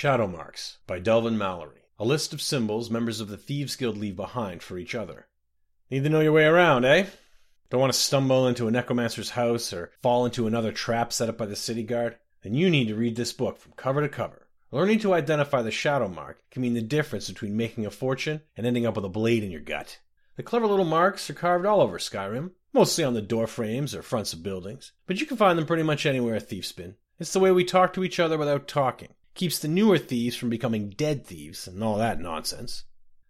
Shadow Marks by Delvin Mallory. A list of symbols members of the Thieves Guild leave behind for each other. Need to know your way around, eh? Don't want to stumble into a necromancer's house or fall into another trap set up by the city guard? Then you need to read this book from cover to cover. Learning to identify the shadow mark can mean the difference between making a fortune and ending up with a blade in your gut. The clever little marks are carved all over Skyrim, mostly on the door frames or fronts of buildings, but you can find them pretty much anywhere a thief's been. It's the way we talk to each other without talking keeps the newer thieves from becoming dead thieves and all that nonsense.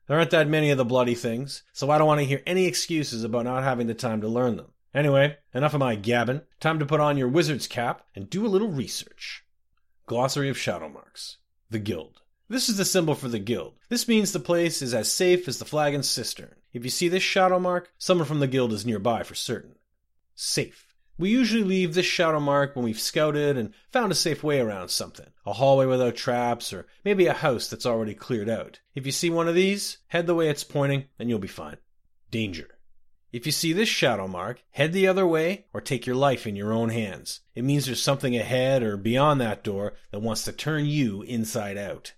There aren't that many of the bloody things, so I don't want to hear any excuses about not having the time to learn them. Anyway, enough of my gabbing. Time to put on your wizard's cap and do a little research. Glossary of Shadow Marks. The Guild. This is the symbol for the guild. This means the place is as safe as the flagon cistern. If you see this shadow mark, someone from the guild is nearby for certain. Safe. We usually leave this shadow mark when we've scouted and found a safe way around something. A hallway without traps, or maybe a house that's already cleared out. If you see one of these, head the way it's pointing, and you'll be fine. Danger. If you see this shadow mark, head the other way or take your life in your own hands. It means there's something ahead or beyond that door that wants to turn you inside out.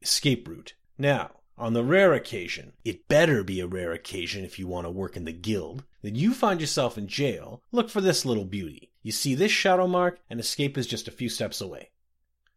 Escape route. Now, on the rare occasion, it better be a rare occasion if you want to work in the guild, that you find yourself in jail, look for this little beauty. You see this shadow mark, and escape is just a few steps away.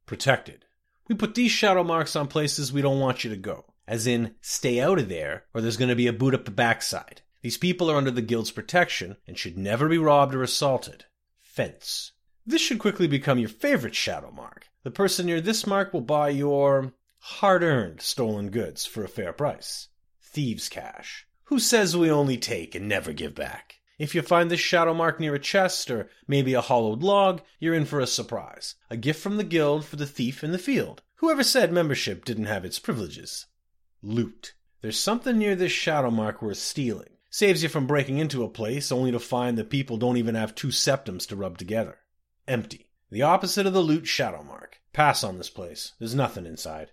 Protected. We put these shadow marks on places we don't want you to go, as in, stay out of there, or there's going to be a boot up the backside. These people are under the guild's protection and should never be robbed or assaulted. Fence. This should quickly become your favorite shadow mark. The person near this mark will buy your hard earned stolen goods for a fair price. Thieves' cache. Who says we only take and never give back? If you find this shadow mark near a chest or maybe a hollowed log, you're in for a surprise. A gift from the guild for the thief in the field. Whoever said membership didn't have its privileges? Loot. There's something near this shadow mark worth stealing. Saves you from breaking into a place only to find that people don't even have two septims to rub together. Empty. The opposite of the loot shadow mark. Pass on this place. There's nothing inside.